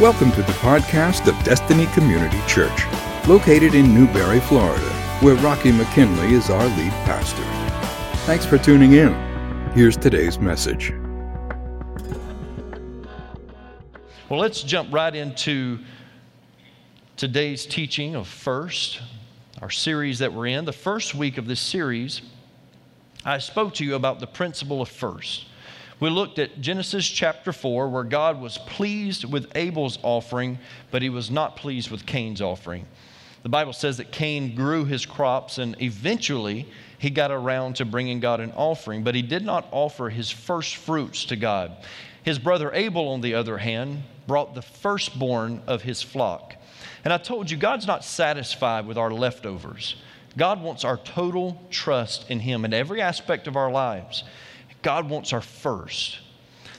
Welcome to the podcast of Destiny Community Church, located in Newberry, Florida, where Rocky McKinley is our lead pastor. Thanks for tuning in. Here's today's message. Well, let's jump right into today's teaching of First, our series that we're in. The first week of this series, I spoke to you about the principle of first. We looked at Genesis chapter 4, where God was pleased with Abel's offering, but he was not pleased with Cain's offering. The Bible says that Cain grew his crops and eventually he got around to bringing God an offering, but he did not offer his first fruits to God. His brother Abel, on the other hand, brought the firstborn of his flock. And I told you, God's not satisfied with our leftovers. God wants our total trust in Him in every aspect of our lives. God wants our first.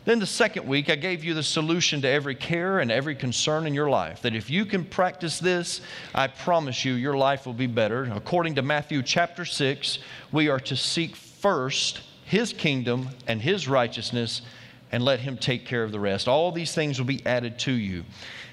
Then the second week, I gave you the solution to every care and every concern in your life. That if you can practice this, I promise you, your life will be better. According to Matthew chapter 6, we are to seek first His kingdom and His righteousness and let Him take care of the rest. All these things will be added to you.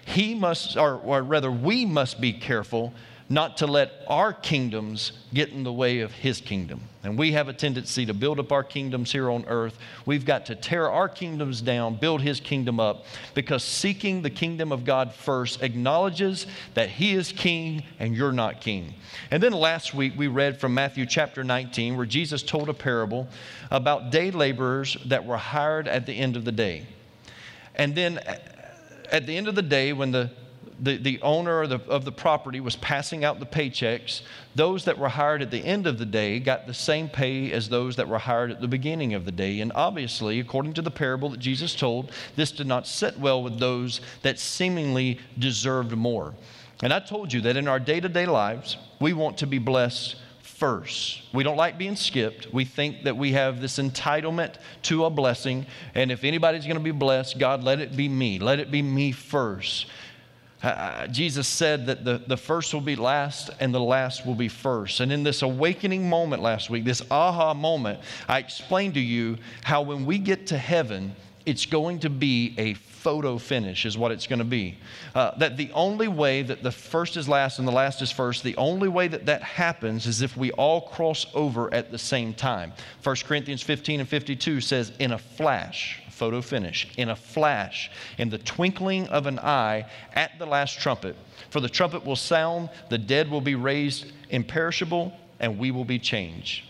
He must, or, or rather, we must be careful not to let our kingdoms get in the way of His kingdom. And we have a tendency to build up our kingdoms here on earth. We've got to tear our kingdoms down, build His kingdom up, because seeking the kingdom of God first acknowledges that He is king and you're not king. And then last week we read from Matthew chapter 19, where Jesus told a parable about day laborers that were hired at the end of the day. And then uh, at the end of the day, when the the, the owner of the, of the property was passing out the paychecks, those that were hired at the end of the day got the same pay as those that were hired at the beginning of the day. And obviously, according to the parable that Jesus told, this did not sit well with those that seemingly deserved more. And I told you that in our day to day lives, we want to be blessed first. We don't like being skipped. We think that we have this entitlement to a blessing. And if anybody's going to be blessed, God, let it be me. Let it be me first. Uh, Jesus said that the, the first will be last and the last will be first. And in this awakening moment last week, this aha moment, I explained to you how when we get to heaven, it's going to be a photo finish, is what it's going to be. Uh, that the only way that the first is last and the last is first, the only way that that happens is if we all cross over at the same time. 1 Corinthians 15 and 52 says, in a flash photo finish, in a flash, in the twinkling of an eye, at the last trumpet. For the trumpet will sound, the dead will be raised imperishable, and we will be changed.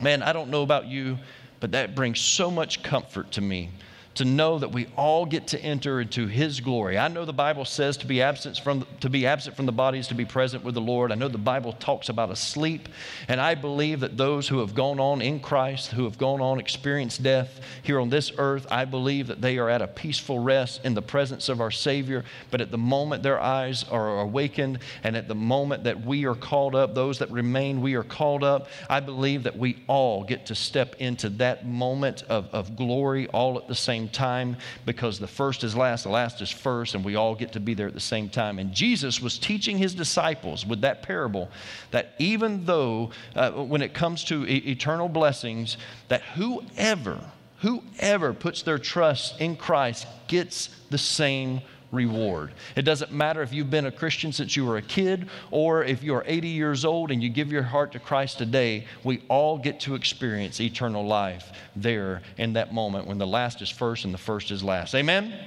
Man, I don't know about you, but that brings so much comfort to me to know that we all get to enter into his glory. I know the Bible says to be absent from to be absent from the body is to be present with the Lord. I know the Bible talks about a sleep, and I believe that those who have gone on in Christ, who have gone on experienced death here on this earth, I believe that they are at a peaceful rest in the presence of our Savior, but at the moment their eyes are awakened and at the moment that we are called up, those that remain, we are called up, I believe that we all get to step into that moment of, of glory all at the same same time because the first is last, the last is first, and we all get to be there at the same time. And Jesus was teaching his disciples with that parable that even though, uh, when it comes to e- eternal blessings, that whoever, whoever puts their trust in Christ gets the same reward. It doesn't matter if you've been a Christian since you were a kid or if you're 80 years old and you give your heart to Christ today, we all get to experience eternal life there in that moment when the last is first and the first is last. Amen?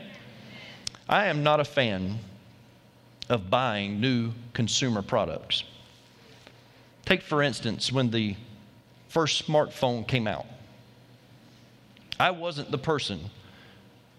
I am not a fan of buying new consumer products. Take, for instance, when the first smartphone came out. I wasn't the person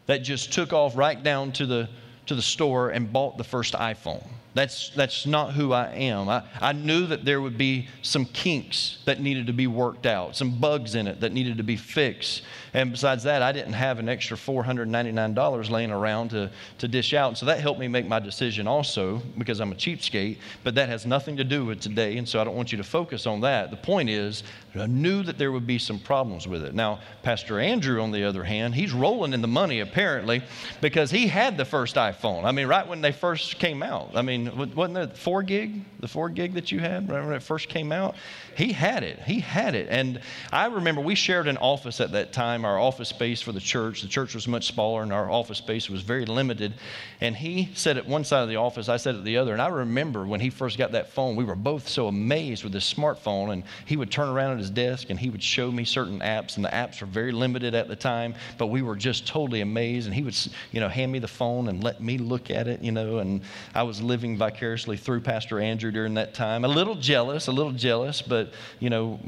that just took off right down to the to the store and bought the first iPhone. That's, that's not who I am. I, I knew that there would be some kinks that needed to be worked out, some bugs in it that needed to be fixed. And besides that, I didn't have an extra $499 laying around to, to dish out. And so that helped me make my decision also because I'm a cheapskate. But that has nothing to do with today. And so I don't want you to focus on that. The point is, I knew that there would be some problems with it. Now, Pastor Andrew, on the other hand, he's rolling in the money apparently because he had the first iPhone. I mean, right when they first came out. I mean, wasn't there four gig, the four gig that you had when it first came out? He had it. He had it. And I remember we shared an office at that time, our office space for the church. The church was much smaller and our office space was very limited. And he sat at one side of the office, I sat at the other. And I remember when he first got that phone, we were both so amazed with this smartphone. And he would turn around at his desk and he would show me certain apps. And the apps were very limited at the time, but we were just totally amazed. And he would, you know, hand me the phone and let me look at it, you know. And I was living vicariously through Pastor Andrew during that time. A little jealous, a little jealous, but, you know,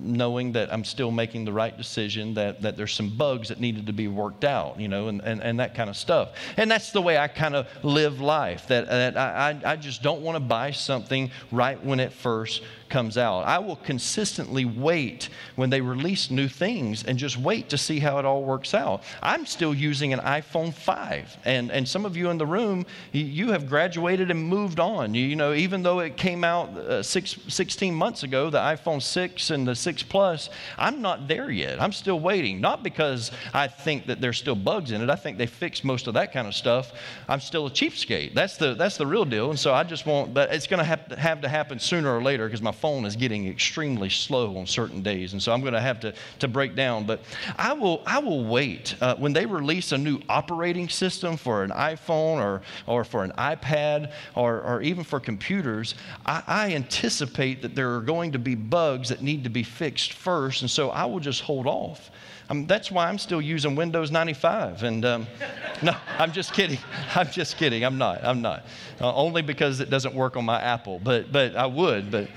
knowing that I'm still making the right decision, that, that there's some bugs that needed to be worked out, you know, and, and, and that kind of stuff. And that's the way I kind of live life, that, that I, I just don't want to buy something right when it first comes out. I will consistently wait when they release new things and just wait to see how it all works out. I'm still using an iPhone 5, and, and some of you in the room, you have graduated and moved on. You, know, even though it came out uh, six, 16 months ago, the iPhone 6 and the 6 Plus, I'm not there yet. I'm still waiting. Not because I think that there's still bugs in it. I think they fixed most of that kind of stuff. I'm still a cheapskate. That's the, that's the real deal. And so I just want, but it's going to have to happen sooner or later because my phone is getting extremely slow on certain days. And so I'm going to have to, to break down. But I will, I will wait. Uh, when they release a new operating system for an iPhone or, or for an iPad or, or even for computers, I, I anticipate that there are going to be bugs that need to be fixed first. And so I will just hold off. Um, that's why I'm still using Windows 95. And um, no, I'm just kidding. I'm just kidding. I'm not. I'm not. Uh, only because it doesn't work on my Apple. But but I would. But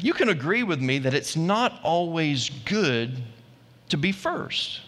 you can agree with me that it's not always good to be first.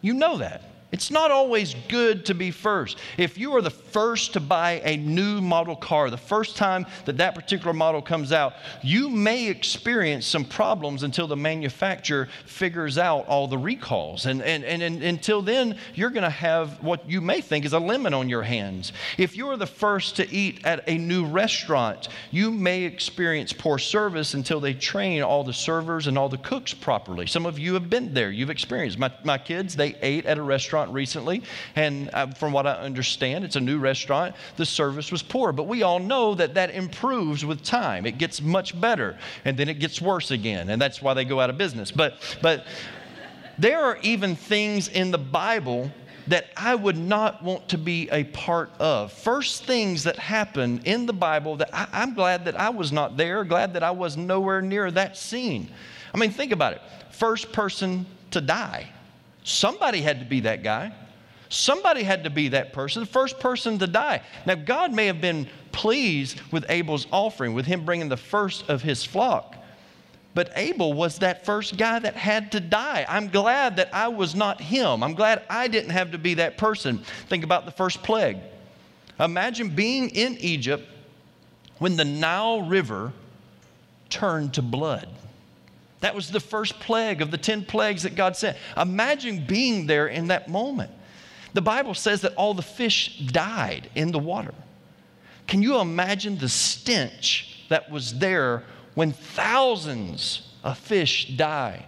You know that. It's not always good to be first. If you are the first to buy a new model car, the first time that that particular model comes out, you may experience some problems until the manufacturer figures out all the recalls. And, and, and, and until then, you're going to have what you may think is a lemon on your hands. If you're the first to eat at a new restaurant, you may experience poor service until they train all the servers and all the cooks properly. Some of you have been there, you've experienced. My, my kids, they ate at a restaurant restaurant recently, and uh, from what I understand, it's a new restaurant. The service was poor, but we all know that that improves with time. It gets much better, and then it gets worse again, and that's why they go out of business. But, but there are even things in the Bible that I would not want to be a part of. First things that happen in the Bible that I, am glad that I was not there, glad that I was nowhere near that scene. I mean, think about it. First person to die. Somebody had to be that guy. Somebody had to be that person, the first person to die. Now, God may have been pleased with Abel's offering, with him bringing the first of his flock. But Abel was that first guy that had to die. I'm glad that I was not him. I'm glad I didn't have to be that person. Think about the first plague. Imagine being in Egypt when the Nile River turned to blood. That was the first plague of the 10 plagues that God sent. Imagine being there in that moment. The Bible says that all the fish died in the water. Can you imagine the stench that was there when thousands of fish die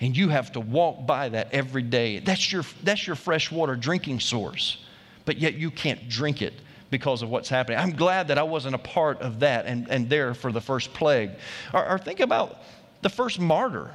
and you have to walk by that every day? That's your, that's your freshwater drinking source, but yet you can't drink it because of what's happening. I'm glad that I wasn't a part of that and, and there for the first plague. Or, or think about the first martyr.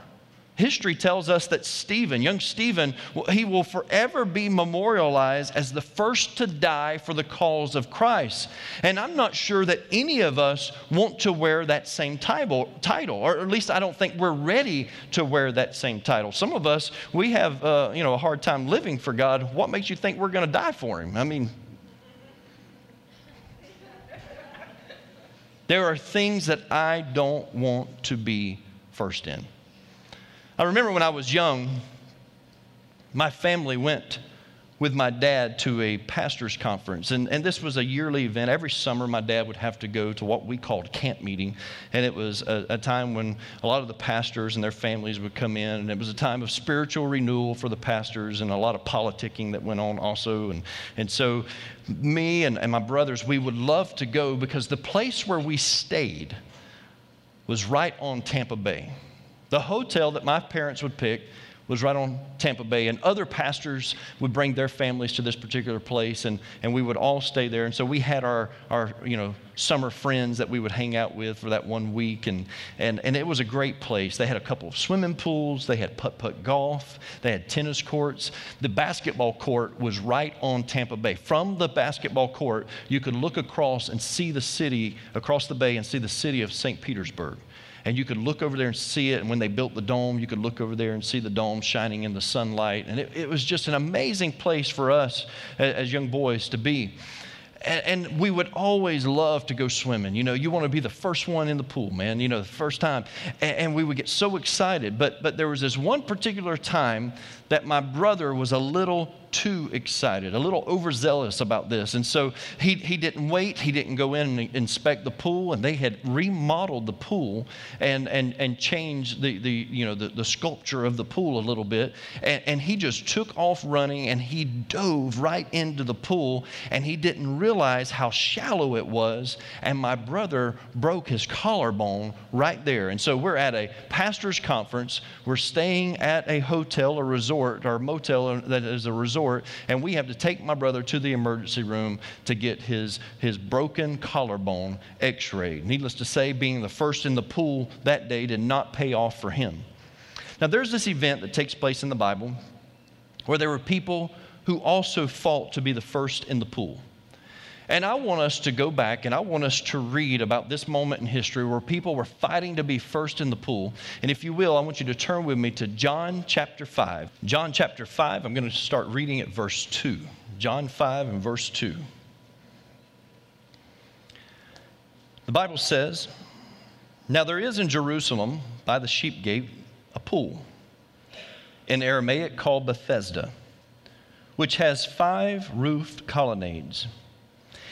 History tells us that Stephen, young Stephen, he will forever be memorialized as the first to die for the cause of Christ. And I'm not sure that any of us want to wear that same title, title or at least I don't think we're ready to wear that same title. Some of us, we have uh, you know, a hard time living for God. What makes you think we're going to die for Him? I mean, there are things that I don't want to be first in. I remember when I was young, my family went with my dad to a pastor's conference. And, and this was a yearly event. Every summer, my dad would have to go to what we called camp meeting. And it was a, a, time when a lot of the pastors and their families would come in. And it was a time of spiritual renewal for the pastors and a lot of politicking that went on also. And, and so, me and, and my brothers, we would love to go because the place where we stayed was right on Tampa Bay. The hotel that my parents would pick was right on Tampa Bay. And other pastors would bring their families to this particular place, and, and we would all stay there. And so we had our, our you know, summer friends that we would hang out with for that one week. And, and, and it was a great place. They had a couple of swimming pools, they had putt putt golf, they had tennis courts. The basketball court was right on Tampa Bay. From the basketball court, you could look across and see the city, across the bay, and see the city of St. Petersburg and you could look over there and see it. And when they built the dome, you could look over there and see the dome shining in the sunlight. And it, it was just an amazing place for us as, as young boys to be. And, and, we would always love to go swimming. You know, you want to be the first one in the pool, man, you know, the first time. And, and we would get so excited. But, but there was this one particular time that my brother was a little too excited, a little overzealous about this. And so he, he didn't wait. He didn't go in and inspect the pool. And they had remodeled the pool and, and, and changed the, the, you know, the, the sculpture of the pool a little bit. And, and he just took off running and he dove right into the pool. And he didn't realize how shallow it was. And my brother broke his collarbone right there. And so we're at a pastor's conference. We're staying at a hotel a resort or motel that is a resort resort, and we have to take my brother to the emergency room to get his, his broken collarbone x rayed. Needless to say, being the first in the pool that day did not pay off for him. Now, there's this event that takes place in the Bible where there were people who also fought to be the first in the pool. And I want us to go back and I want us to read about this moment in history where people were fighting to be first in the pool. And if you will, I want you to turn with me to John chapter 5. John chapter 5, I'm going to start reading at verse 2. John 5 and verse 2. The Bible says, Now there is in Jerusalem by the sheep gate a pool, in Aramaic called Bethesda, which has five roofed colonnades.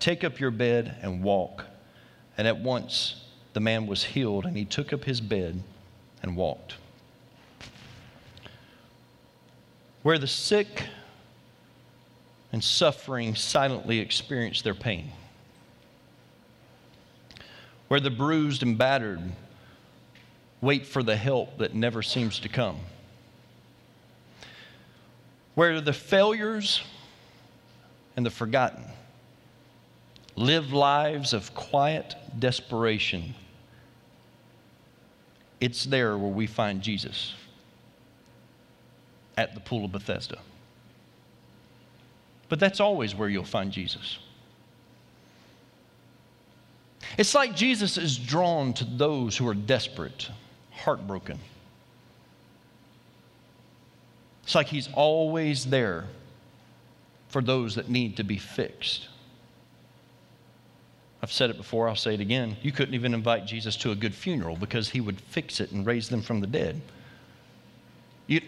Take up your bed and walk. And at once the man was healed, and he took up his bed and walked. Where the sick and suffering silently experience their pain. Where the bruised and battered wait for the help that never seems to come. Where the failures and the forgotten live lives of quiet desperation. It's there where we find Jesus at the Pool of Bethesda. But that's always where you'll find Jesus. It's like Jesus is drawn to those who are desperate, heartbroken. It's like he's always there for those that need to be fixed. I've said it before, I'll say it again. You couldn't even invite Jesus to a good funeral because he would fix it and raise them from the dead. You,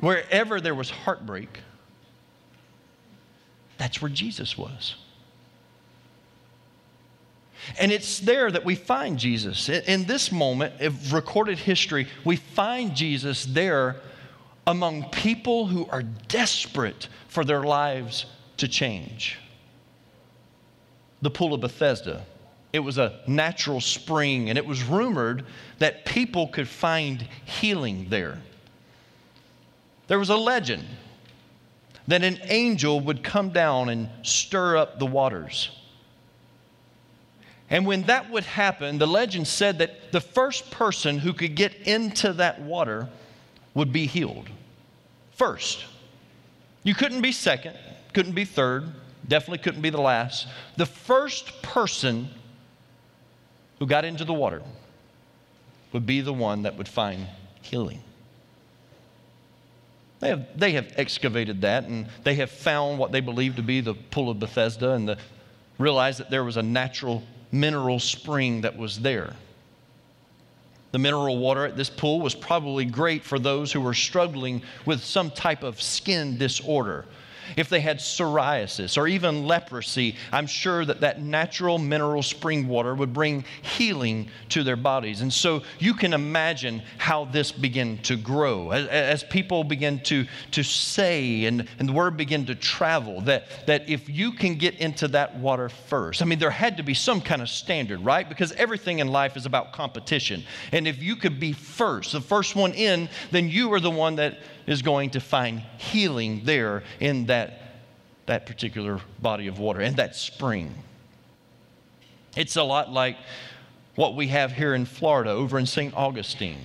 wherever there was heartbreak, that's where Jesus was. And it's there that we find Jesus. In this moment of recorded history, we find Jesus there among people who are desperate for their lives to change. The Pool of Bethesda. It was a natural spring, and it was rumored that people could find healing there. There was a legend that an angel would come down and stir up the waters. And when that would happen, the legend said that the first person who could get into that water would be healed. First. You couldn't be second couldn't be third, definitely couldn't be the last. The first person who got into the water would be the one that would find healing. They have, they have excavated that and they have found what they believe to be the pool of Bethesda and the, realized that there was a natural mineral spring that was there. The mineral water at this pool was probably great for those who were struggling with some type of skin disorder if they had psoriasis or even leprosy, I'm sure that that natural mineral spring water would bring healing to their bodies. And so you can imagine how this began to grow as, as people begin to, to say and, and the word began to travel that, that if you can get into that water first, I mean, there had to be some kind of standard, right? Because everything in life is about competition. And if you could be first, the first one in, then you are the one that is going to find healing there in that, that particular body of water, in that spring. It's a lot like what we have here in Florida over in St. Augustine,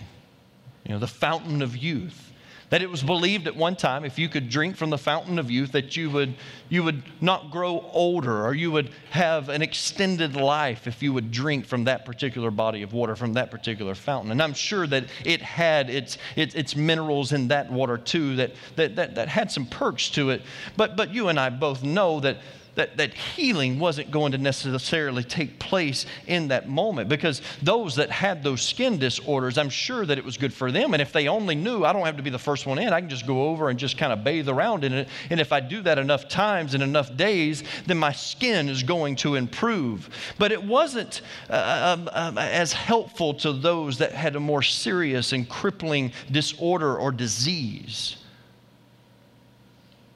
you know, the fountain of youth. That it was believed at one time if you could drink from the fountain of youth that you would, you would not grow older or you would have an extended life if you would drink from that particular body of water, from that particular fountain. And I'm sure that it had its, its, its minerals in that water too that, that, that, that had some perks to it. But, but you and I both know that that, that healing wasn't going to necessarily take place in that moment because those that had those skin disorders, I'm sure that it was good for them. And if they only knew, I don't have to be the first one in, I can just go over and just kind of bathe around in it. And if I do that enough times and enough days, then my skin is going to improve. But it wasn't uh, um, um, as helpful to those that had a more serious and crippling disorder or disease.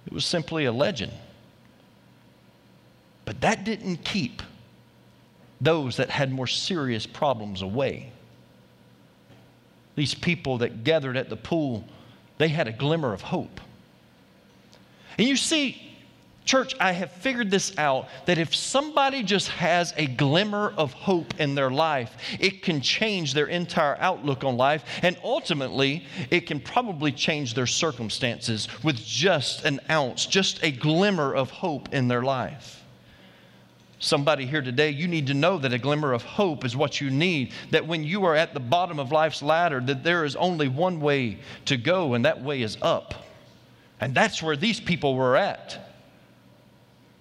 It was simply a legend. But that didn't keep those that had more serious problems away. These people that gathered at the pool, they had a glimmer of hope. And you see, church, I have figured this out that if somebody just has a glimmer of hope in their life, it can change their entire outlook on life. And ultimately, it can probably change their circumstances with just an ounce, just a glimmer of hope in their life. Somebody here today, you need to know that a glimmer of hope is what you need. That when you are at the bottom of life's ladder, that there is only one way to go, and that way is up. And that's where these people were at.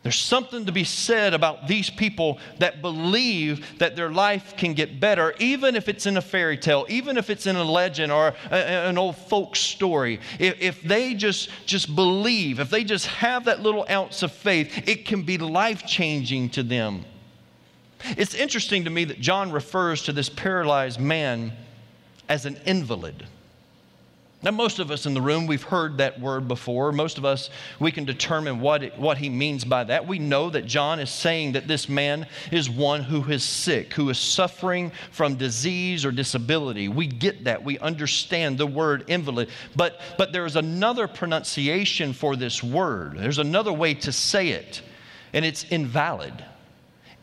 There's something to be said about these people that believe that their life can get better, even if it's in a fairy tale, even if it's in a legend or a, an old folk story. If, if they just, just believe, if they just have that little ounce of faith, it can be life changing to them. It's interesting to me that John refers to this paralyzed man as an invalid. Now, most of us in the room, we've heard that word before. Most of us, we can determine what, it, what he means by that. We know that John is saying that this man is one who is sick, who is suffering from disease or disability. We get that. We understand the word invalid. But, but there is another pronunciation for this word, there's another way to say it, and it's invalid.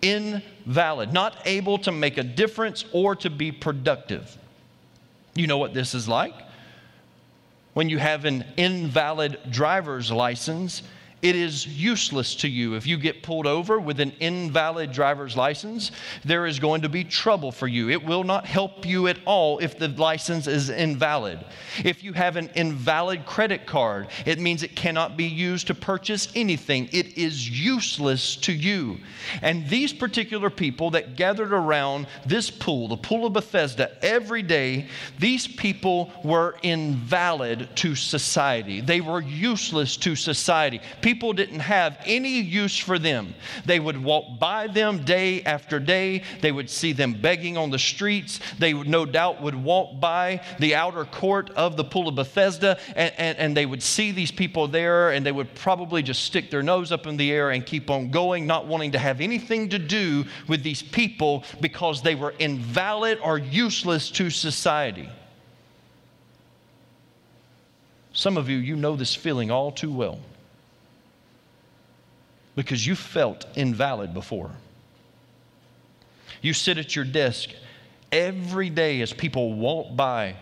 Invalid, not able to make a difference or to be productive. You know what this is like? When you have an invalid driver's license it is useless to you. If you get pulled over with an invalid driver's license, there is going to be trouble for you. It will not help you at all if the license is invalid. If you have an invalid credit card, it means it cannot be used to purchase anything. It is useless to you. And these particular people that gathered around this pool, the pool of Bethesda, every day, these people were invalid to society. They were useless to society. People people didn't have any use for them. They would walk by them day after day. They would see them begging on the streets. They would, no doubt would walk by the outer court of the Pool of Bethesda and, and, and they would see these people there and they would probably just stick their nose up in the air and keep on going, not wanting to have anything to do with these people because they were invalid or useless to society. Some of you, you know this feeling all too well because you felt invalid before. You sit at your desk every day as people walk by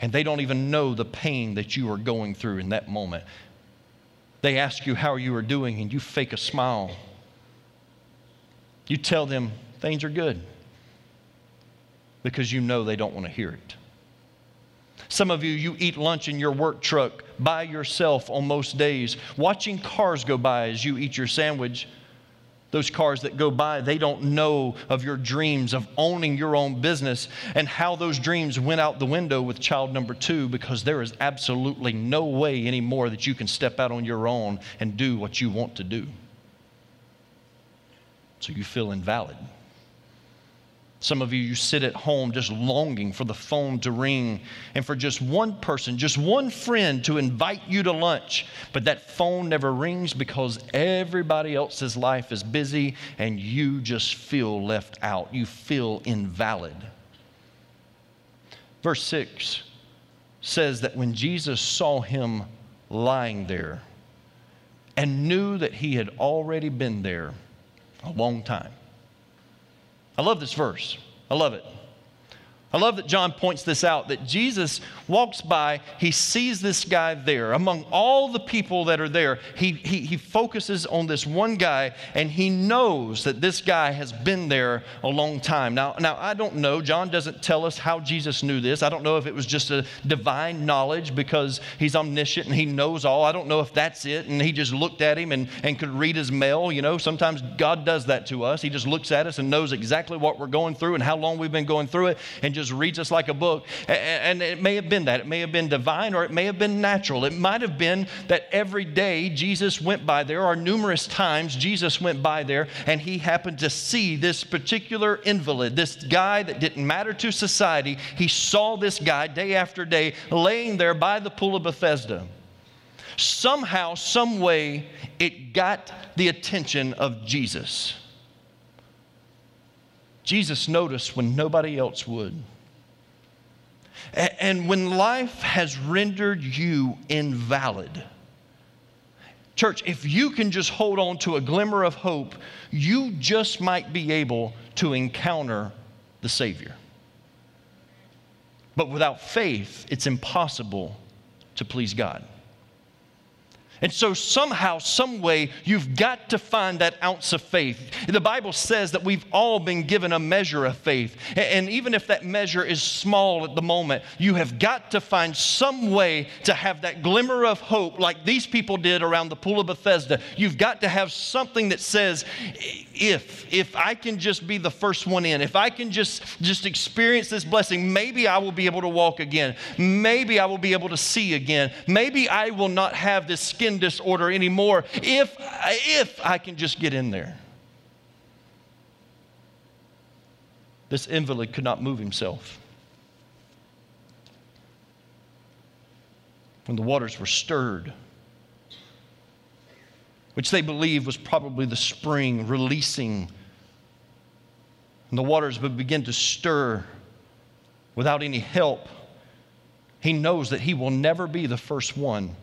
and they don't even know the pain that you are going through in that moment. They ask you how you are doing and you fake a smile. You tell them things are good because you know they don't want to hear it. Some of you, you eat lunch in your work truck by yourself on most days, watching cars go by as you eat your sandwich those cars that go by, they don't know of your dreams of owning your own business and how those dreams went out the window with child number two because there is absolutely no way anymore that you can step out on your own and do what you want to do. So you feel invalid. Some of you, you sit at home just longing for the phone to ring and for just one person, just one friend to invite you to lunch. But that phone never rings because everybody else's life is busy and you just feel left out. You feel invalid. Verse 6 says that when Jesus saw him lying there and knew that he had already been there a long time, I love this verse. I love it. I love that John points this out that Jesus walks by, he sees this guy there. Among all the people that are there, he, he, he, focuses on this one guy and he knows that this guy has been there a long time. Now, now, I don't know, John doesn't tell us how Jesus knew this. I don't know if it was just a divine knowledge because he's omniscient and he knows all. I don't know if that's it and he just looked at him and, and could read his mail. You know, sometimes God does that to us. He just looks at us and knows exactly what we're going through and how long we've been going through it and just just reads us like a book. And it may have been that. It may have been divine or it may have been natural. It might have been that every day Jesus went by there, or numerous times Jesus went by there, and he happened to see this particular invalid, this guy that didn't matter to society. He saw this guy day after day laying there by the pool of Bethesda. Somehow, some way, it got the attention of Jesus. Jesus noticed when nobody else would. And when life has rendered you invalid, church, if you can just hold on to a glimmer of hope, you just might be able to encounter the Savior. But without faith, it's impossible to please God. And so, somehow, some way, you've got to find that ounce of faith. The Bible says that we've all been given a measure of faith. And even if that measure is small at the moment, you have got to find some way to have that glimmer of hope, like these people did around the Pool of Bethesda. You've got to have something that says, if, if I can just be the first one in, if I can just, just experience this blessing, maybe I will be able to walk again. Maybe I will be able to see again. Maybe I will not have this skin disorder anymore if, if I can just get in there. This invalid could not move himself. When the waters were stirred, which they believe was probably the spring releasing, and the waters would begin to stir without any help, he knows that he will never be the first one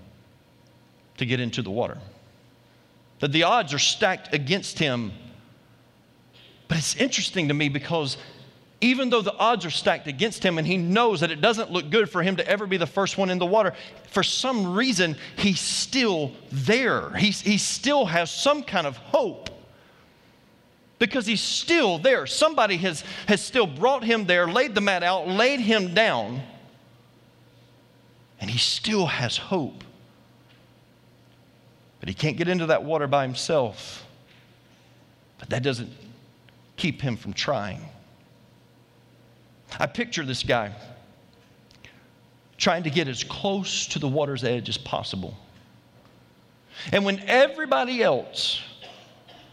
to get into the water. That the odds are stacked against him. But it's interesting to me because even though the odds are stacked against him and he knows that it doesn't look good for him to ever be the first one in the water, for some reason, he's still there. He's, he still has some kind of hope because he's still there. Somebody has, has still brought him there, laid the mat out, laid him down, and he still has hope. But he can't get into that water by himself. But that doesn't keep him from trying. I picture this guy trying to get as close to the water's edge as possible. And when everybody else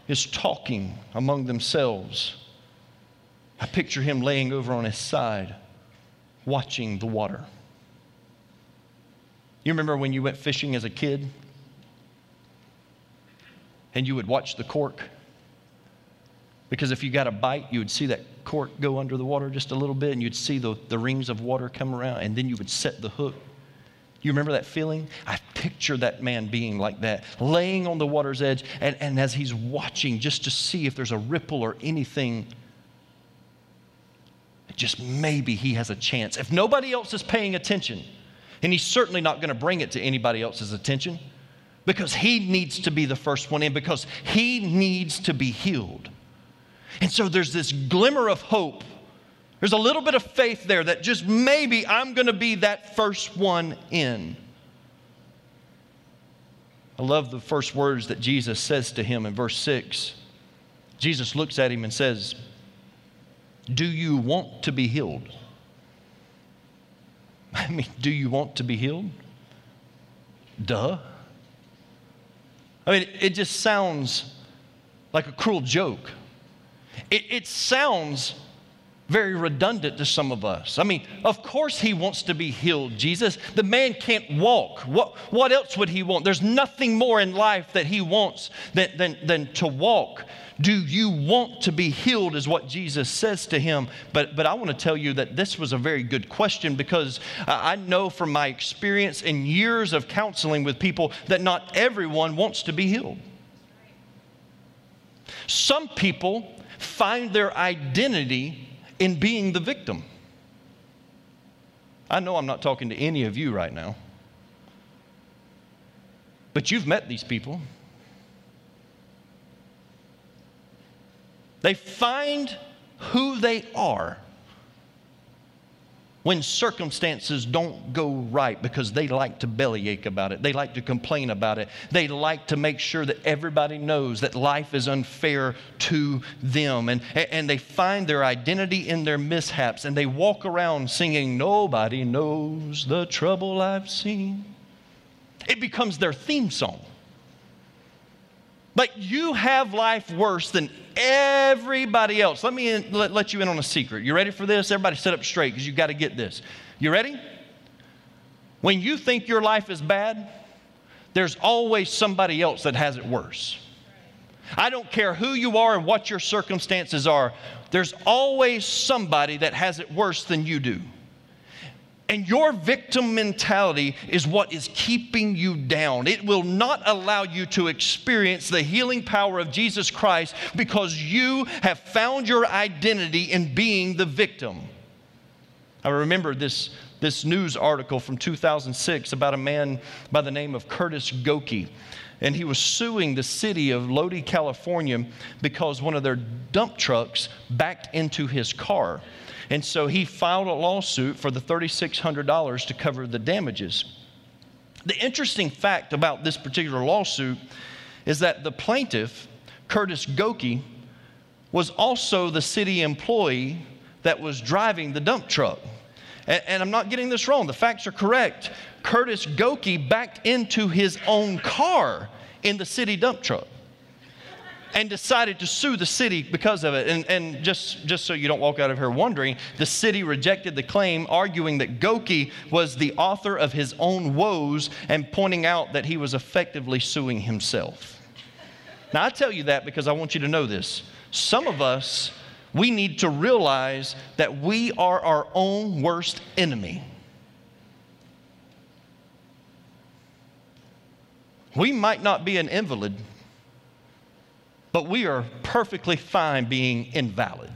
is talking among themselves, I picture him laying over on his side, watching the water. You remember when you went fishing as a kid? And you would watch the cork. Because if you got a bite, you would see that cork go under the water just a little bit, and you'd see the, the rings of water come around, and then you would set the hook. You remember that feeling? I picture that man being like that, laying on the water's edge, and, and as he's watching just to see if there's a ripple or anything, just maybe he has a chance. If nobody else is paying attention, and he's certainly not going to bring it to anybody else's attention, because he needs to be the first one in, because he needs to be healed. And so there's this glimmer of hope. There's a little bit of faith there that just maybe I'm going to be that first one in. I love the first words that Jesus says to him in verse 6. Jesus looks at him and says, Do you want to be healed? I mean, do you want to be healed? Duh. I mean, it just sounds like a cruel joke. It, it sounds very redundant to some of us. I mean, of course he wants to be healed, Jesus. The man can't walk. What, what else would he want? There's nothing more in life that he wants than, than, than to walk. Do you want to be healed, is what Jesus says to him. But, but I want to tell you that this was a very good question because I know from my experience and years of counseling with people that not everyone wants to be healed. Some people find their identity in being the victim. I know I'm not talking to any of you right now, but you've met these people. They find who they are when circumstances don't go right because they like to bellyache about it. They like to complain about it. They like to make sure that everybody knows that life is unfair to them. And, and they find their identity in their mishaps and they walk around singing, Nobody knows the trouble I've seen. It becomes their theme song. But you have life worse than everybody else. Let me in, let, let you in on a secret. You ready for this? Everybody sit up straight because you got to get this. You ready? When you think your life is bad, there's always somebody else that has it worse. I don't care who you are and what your circumstances are, there's always somebody that has it worse than you do. And your victim mentality is what is keeping you down. It will not allow you to experience the healing power of Jesus Christ because you have found your identity in being the victim. I remember this, this news article from 2006 about a man by the name of Curtis Gokey. And he was suing the city of Lodi, California, because one of their dump trucks backed into his car. And so he filed a lawsuit for the $3,600 to cover the damages. The interesting fact about this particular lawsuit is that the plaintiff, Curtis Gokey, was also the city employee that was driving the dump truck. And, and, I'm not getting this wrong, the facts are correct. Curtis Gokey backed into his own car in the city dump truck and decided to sue the city because of it. And, and just, just so you don't walk out of here wondering, the city rejected the claim, arguing that Gokey was the author of his own woes and pointing out that he was effectively suing himself. Now, I tell you that because I want you to know this. Some of us, we need to realize that we are our own worst enemy. We might not be an invalid, but we are perfectly fine being invalid.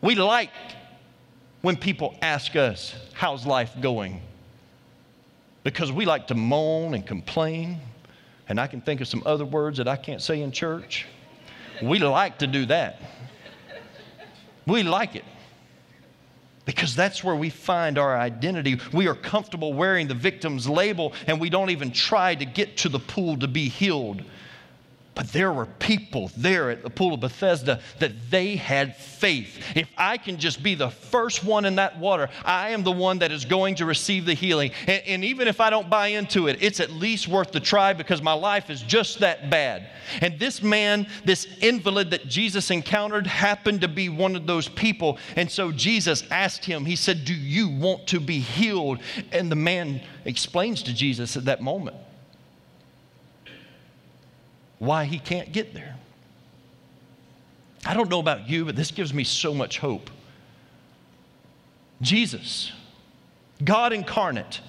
We like when people ask us, How's life going? Because we like to moan and complain, and I can think of some other words that I can't say in church. We like to do that. We like it because that's where we find our identity. We are comfortable wearing the victim's label, and we don't even try to get to the pool to be healed. But there were people there at the pool of Bethesda that they had faith. If I can just be the first one in that water, I am the one that is going to receive the healing. And, and, even if I don't buy into it, it's at least worth the try because my life is just that bad. And this man, this invalid that Jesus encountered, happened to be one of those people. And so Jesus asked him, He said, Do you want to be healed? And the man explains to Jesus at that moment why he can't get there. I don't know about you, but this gives me so much hope. Jesus, God incarnate,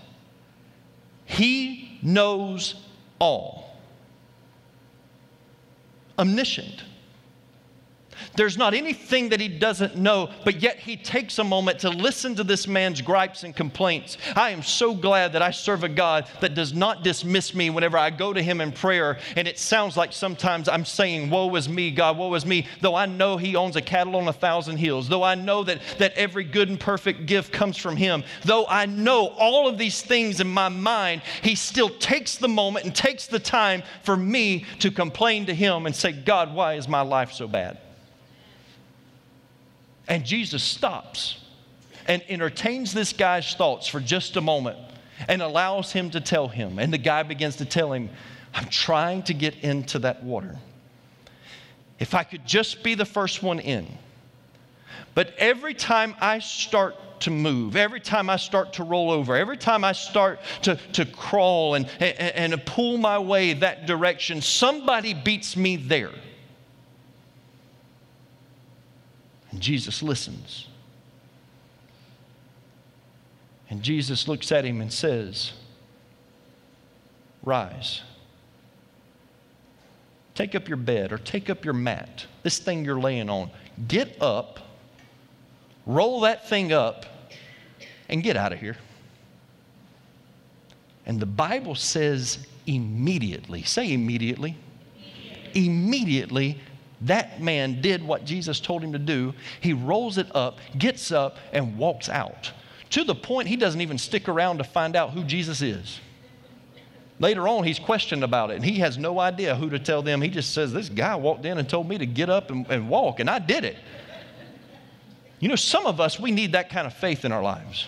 he knows all. Omniscient. There's not anything that he doesn't know, but yet he takes a moment to listen to this man's gripes and complaints. I am so glad that I serve a God that does not dismiss me whenever I go to him in prayer. And it sounds like sometimes I'm saying, Woe is me, God, woe is me, though I know he owns a cattle on a thousand hills, though I know that, that every good and perfect gift comes from him, though I know all of these things in my mind, he still takes the moment and takes the time for me to complain to him and say, God, why is my life so bad? And Jesus stops and entertains this guy's thoughts for just a moment and allows him to tell him. And the guy begins to tell him, I'm trying to get into that water. If I could just be the first one in. But every time I start to move, every time I start to roll over, every time I start to, to crawl and, and, and pull my way that direction, somebody beats me there. And Jesus listens. And Jesus looks at him and says, Rise. Take up your bed or take up your mat, this thing you're laying on. Get up, roll that thing up, and get out of here. And the Bible says immediately, say immediately, immediately, immediately that man did what Jesus told him to do. He rolls it up, gets up, and walks out. To the point he doesn't even stick around to find out who Jesus is. Later on, he's questioned about it, and he has no idea who to tell them. He just says, This guy walked in and told me to get up and, and walk, and I did it. You know, some of us, we need that kind of faith in our lives.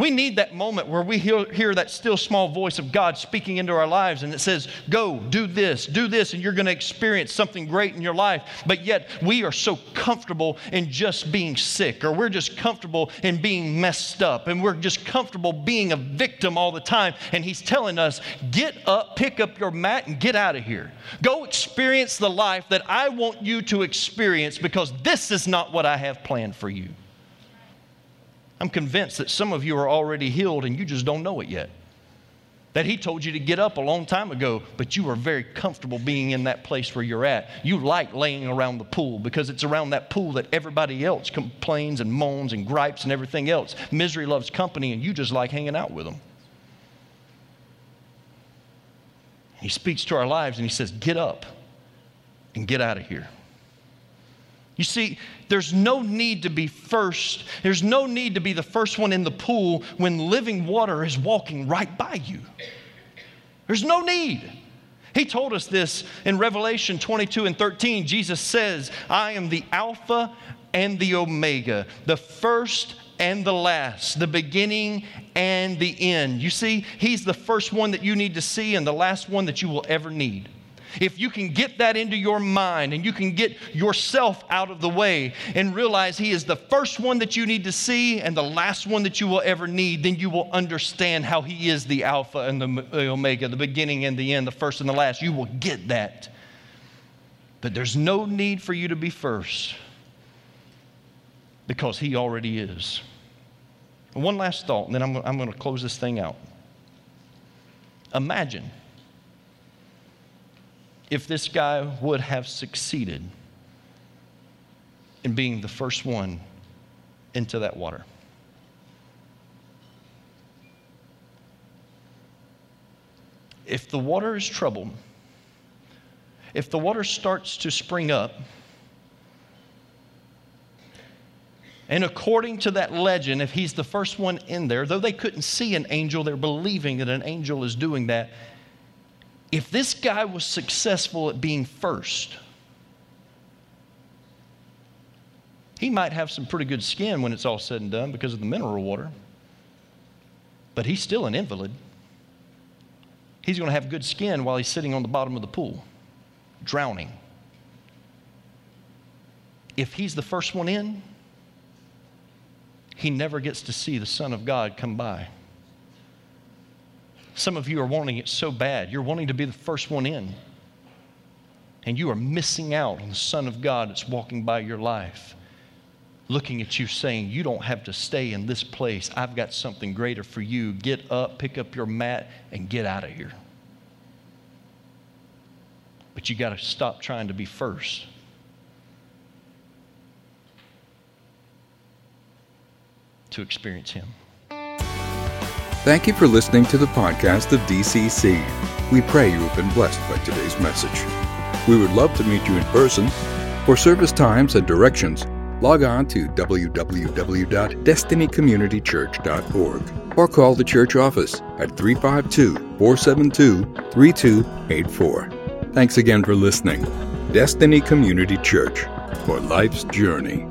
We need that moment where we hear, hear, that still small voice of God speaking into our lives and it says, Go, do this, do this, and you're going to experience something great in your life. But yet we are so comfortable in just being sick, or we're just comfortable in being messed up, and we're just comfortable being a victim all the time. And He's telling us, Get up, pick up your mat, and get out of here. Go experience the life that I want you to experience because this is not what I have planned for you. I'm convinced that some of you are already healed and you just don't know it yet. That He told you to get up a long time ago, but you are very comfortable being in that place where you're at. You like laying around the pool because it's around that pool that everybody else complains and moans and gripes and everything else. Misery loves company, and you just like hanging out with them. He speaks to our lives and He says, Get up and get out of here. You see, there's no need to be first. There's no need to be the first one in the pool when living water is walking right by you. There's no need. He told us this in Revelation 22 and 13. Jesus says, I am the Alpha and the Omega, the first and the last, the beginning and the end. You see, He's the first one that you need to see and the last one that you will ever need. If you can get that into your mind and you can get yourself out of the way and realize He is the first one that you need to see and the last one that you will ever need, then you will understand how He is the Alpha and the Omega, the beginning and the end, the first and the last. You will get that. But there's no need for you to be first because He already is. one last thought, and then I'm, I'm going to close this thing out. Imagine if this guy would have succeeded in being the first one into that water. If the water is troubled, if the water starts to spring up, and according to that legend, if he's the first one in there, though they couldn't see an angel, they're believing that an angel is doing that if this guy was successful at being first, he might have some pretty good skin when it's all said and done because of the mineral water, but he's still an invalid. He's going to have good skin while he's sitting on the bottom of the pool, drowning. If he's the first one in, he never gets to see the Son of God come by. Some of you are wanting it so bad. You're wanting to be the first one in. And you are missing out on the Son of God that's walking by your life, looking at you saying, You don't have to stay in this place. I've got something greater for you. Get up, pick up your mat, and get out of here. But you got to stop trying to be first. to experience Him. Thank you for listening to the podcast of DCC. We pray you have been blessed by today's message. We would love to meet you in person. For service times and directions, log on to www.destinycommunitychurch.org or call the church office at 352 472 3284. Thanks again for listening. Destiny Community Church for life's journey.